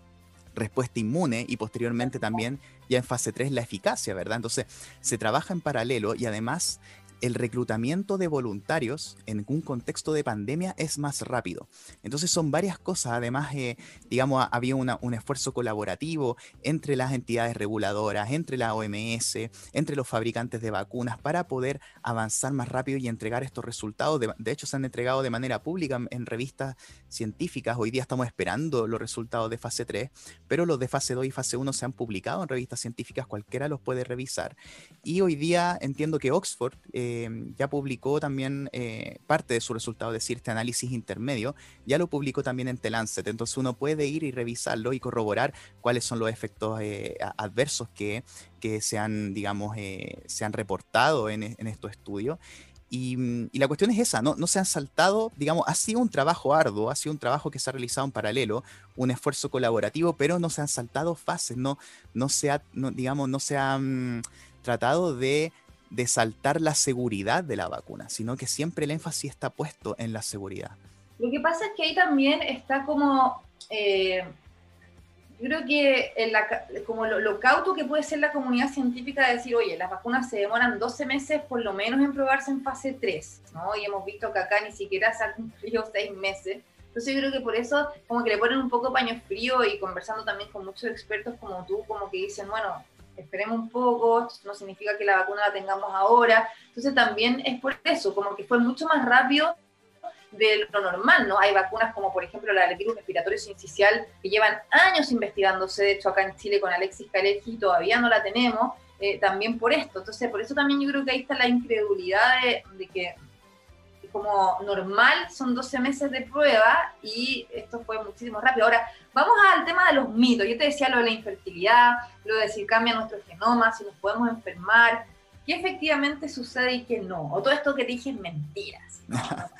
respuesta inmune y posteriormente también ya en fase 3 la eficacia, ¿verdad? Entonces se trabaja en paralelo y además el reclutamiento de voluntarios en un contexto de pandemia es más rápido. Entonces son varias cosas. Además, eh, digamos, había un esfuerzo colaborativo entre las entidades reguladoras, entre la OMS, entre los fabricantes de vacunas para poder avanzar más rápido y entregar estos resultados. De, hecho, se han entregado de manera pública en, revistas científicas. Hoy día estamos esperando los resultados de fase 3, pero los de fase 2 y fase 1 se han publicado en revistas científicas. Cualquiera los puede revisar. Y hoy día entiendo que Oxford... Eh, ya publicó también eh, parte de su resultado, es decir, este análisis intermedio, ya lo publicó también en The Lancet. Entonces uno puede ir y revisarlo y corroborar cuáles son los efectos eh, adversos que, que, se han, digamos, se han reportado en, en estos estudios. Y, y, la cuestión es esa, ¿no? no se han saltado, digamos, ha sido un trabajo arduo, ha sido un trabajo que se ha realizado en paralelo, un esfuerzo colaborativo, pero no se han saltado fases, no, no se ha, digamos, no se han tratado de de saltar la seguridad de la vacuna, sino que siempre el énfasis está puesto en la seguridad. Lo que pasa es que ahí también está como, eh, yo creo que como lo, cauto que puede ser la comunidad científica de decir, oye, las vacunas se demoran 12 meses por lo menos en probarse en fase 3, ¿no? Y hemos visto que acá ni siquiera se han cumplido 6 meses. Entonces yo creo que por eso como que le ponen un poco paño frío y conversando también con muchos expertos como tú, como que dicen, bueno, esperemos un poco, no significa que la vacuna la tengamos ahora. Entonces también es por eso, como que fue mucho más rápido de lo normal, ¿no? Hay vacunas como por ejemplo la del virus respiratorio sincicial que llevan años investigándose, de hecho acá en Chile con Alexis Kalecki todavía no la tenemos, eh, también por esto. Entonces por eso también yo creo que ahí está la incredulidad de que como normal son 12 meses de prueba y esto fue muchísimo rápido. Ahora, vamos al tema de los mitos. Yo te decía lo de la infertilidad, lo de si cambia nuestro genoma, si nos podemos enfermar. qué efectivamente sucede y qué no. Todo esto que dije es mentiras.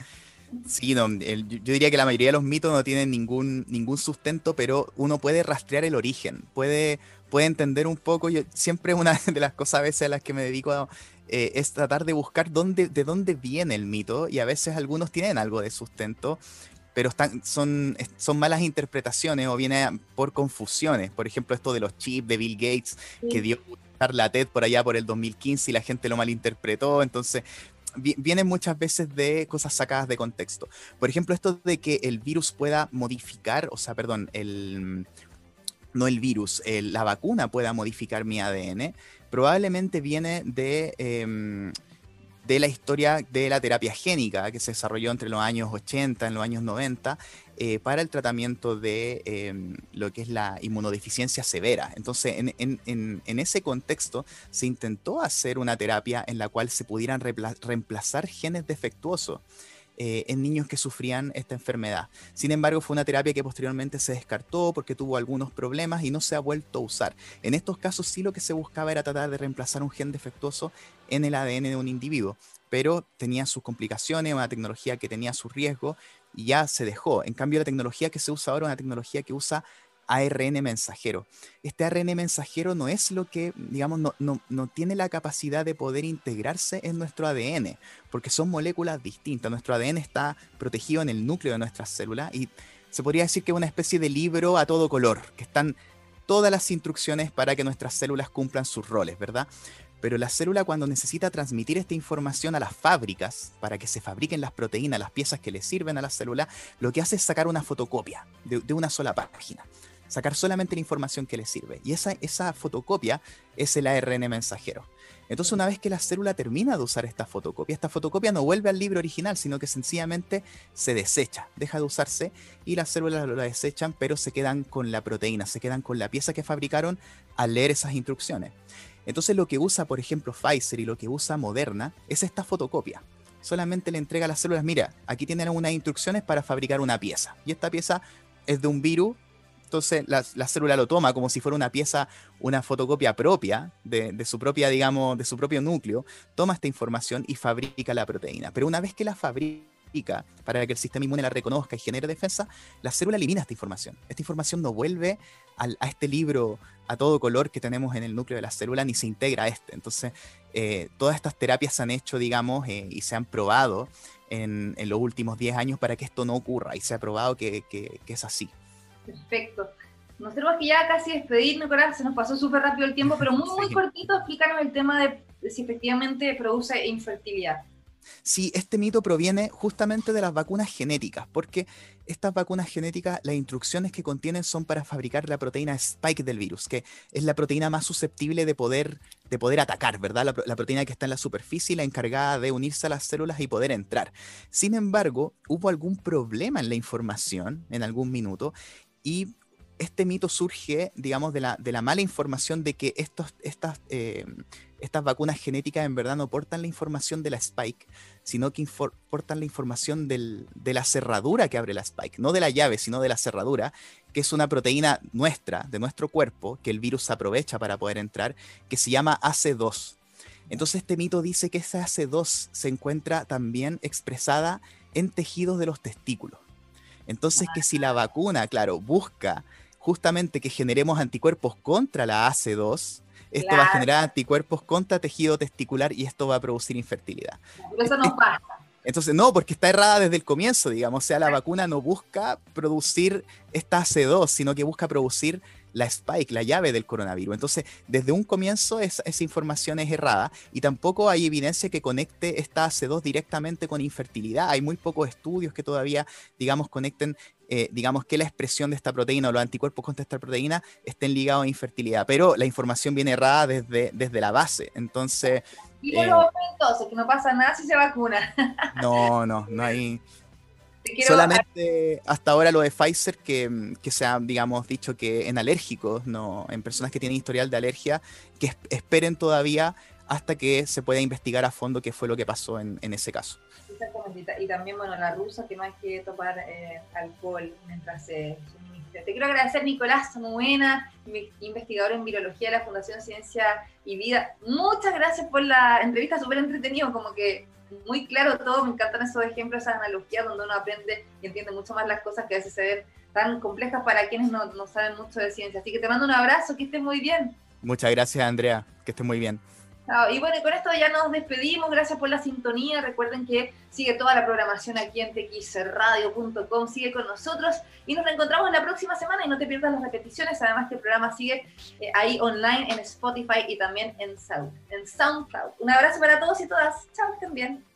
Sí, no, yo diría que la mayoría de los mitos no tienen ningún, ningún sustento, pero uno puede rastrear el origen, puede, puede entender un poco. Yo, siempre una de las cosas a veces a las que me dedico a, eh, es tratar de buscar dónde, de dónde viene el mito, y a veces algunos tienen algo de sustento, pero están, son, son malas interpretaciones o viene por confusiones. Por ejemplo, esto de los chips de Bill Gates, que dio la TED por allá por el 2015 y la gente lo malinterpretó. Entonces, vienen muchas veces de cosas sacadas de contexto. Por ejemplo, esto de que el virus pueda modificar, o sea, perdón, el, no el virus, la vacuna pueda modificar mi ADN, probablemente viene de, em, de la historia de la terapia génica que se desarrolló entre los años 80, en los años 90, eh, para el tratamiento de em, lo que es la inmunodeficiencia severa. Entonces, en, ese contexto se intentó hacer una terapia en la cual se pudieran reemplazar genes defectuosos. Eh, en niños que sufrían esta enfermedad. Sin embargo, fue una terapia que posteriormente se descartó porque tuvo algunos problemas y no se ha vuelto a usar. En estos casos sí lo que se buscaba era tratar de reemplazar un gen defectuoso en el ADN de un individuo, pero tenía sus complicaciones, una tecnología que tenía su riesgo y ya se dejó. En cambio, la tecnología que se usa ahora es una tecnología que usa ARN mensajero. Este ARN mensajero no es lo que, digamos, no, no, tiene la capacidad de poder integrarse en nuestro ADN, porque son moléculas distintas. Nuestro ADN está protegido en el núcleo de nuestras células y se podría decir que es una especie de libro a todo color, que están todas las instrucciones para que nuestras células cumplan sus roles, ¿verdad? Pero la célula cuando necesita transmitir esta información a las fábricas para que se fabriquen las proteínas, las piezas que le sirven a la célula, lo que hace es sacar una fotocopia de, una sola página. Sacar solamente la información que le sirve. Y esa, esa fotocopia es el ARN mensajero. Entonces, una vez que la célula termina de usar esta fotocopia, esta fotocopia no vuelve al libro original, sino que sencillamente se desecha, deja de usarse y las células lo desechan, pero se quedan con la proteína, se quedan con la pieza que fabricaron al leer esas instrucciones. Entonces lo que usa, por ejemplo, Pfizer y lo que usa Moderna es esta fotocopia. Solamente le entrega a las células, mira, aquí tienen unas instrucciones para fabricar una pieza. Y esta pieza es de un virus, entonces la, célula lo toma como si fuera una pieza, una fotocopia propia de, de, su propia, digamos, de su propio núcleo, toma esta información y fabrica la proteína. Pero una vez que la fabrica, para que el sistema inmune la reconozca y genere defensa, la célula elimina esta información. Esta información no vuelve a este libro a todo color que tenemos en el núcleo de la célula ni se integra a este. Entonces, eh, todas estas terapias se han hecho, digamos, eh, y se han probado en, los últimos 10 años para que esto no ocurra y se ha probado que, es así. Perfecto. Nos tenemos que ya casi despedir, Nicolás, se nos pasó súper rápido el tiempo, pero muy, muy cortito explícanos el tema de si efectivamente produce infertilidad. Sí, este mito proviene justamente de las vacunas genéticas, porque estas vacunas genéticas, las instrucciones que contienen son para fabricar la proteína spike del virus, que es la proteína más susceptible de poder, de poder atacar, ¿verdad? La, proteína que está en la superficie, la encargada de unirse a las células y poder entrar. Sin embargo, hubo algún problema en la información en algún minuto y este mito surge, digamos, de la, de la mala información de que estos, estas, eh, estas vacunas genéticas en verdad no portan la información de la spike, sino que portan la información de la cerradura que abre la spike, no de la llave, sino de la cerradura, que es una proteína nuestra, de nuestro cuerpo, que el virus aprovecha para poder entrar, que se llama AC2. Entonces este mito dice que esa AC2 se encuentra también expresada en tejidos de los testículos. Entonces que si la vacuna, claro, busca justamente que generemos anticuerpos contra la AC2, esto va a generar anticuerpos contra tejido testicular y esto va a producir infertilidad. eso no pasa. Entonces, no, porque está errada desde el comienzo, digamos. O sea, la vacuna no busca producir esta AC2, sino que busca producir la spike, la llave del coronavirus. Entonces, desde un comienzo esa, información es errada y tampoco hay evidencia que conecte esta AC2 directamente con infertilidad. Hay muy pocos estudios que todavía, digamos, conecten, eh, digamos, que la expresión de esta proteína o los anticuerpos contra esta proteína estén ligados a infertilidad. Pero la información viene errada desde, desde la base. Entonces... Y eh, entonces, que no pasa nada si se vacuna. no, no, no hay... Solamente hasta ahora lo de Pfizer, que, se ha, digamos, dicho que en alérgicos, no, en personas que tienen historial de alergia, que esperen todavía hasta que se pueda investigar a fondo qué fue lo que pasó en, ese caso. Y también, bueno, la rusa, que no hay que tomar eh, alcohol mientras se suministra Te quiero agradecer, Nicolás Muena, investigador en virología de la Fundación Ciencia y Vida. Muchas gracias por la entrevista, súper entretenido, como que muy claro todo. Me encantan esos ejemplos, esas analogías donde uno aprende y entiende mucho más las cosas que a veces se ven tan complejas para quienes no, no saben mucho de ciencia. Así que te mando un abrazo, que estés muy bien. Muchas gracias, Andrea, que estés muy bien. Y bueno, con esto ya nos despedimos. Gracias por la sintonía. Recuerden que sigue toda la programación aquí en txradio.com. Sigue con nosotros y nos reencontramos la próxima semana y no te pierdas las repeticiones. Además que el programa sigue eh, ahí online en Spotify y también en, Sound, en SoundCloud. Un abrazo para todos y todas. Chao, estén bien.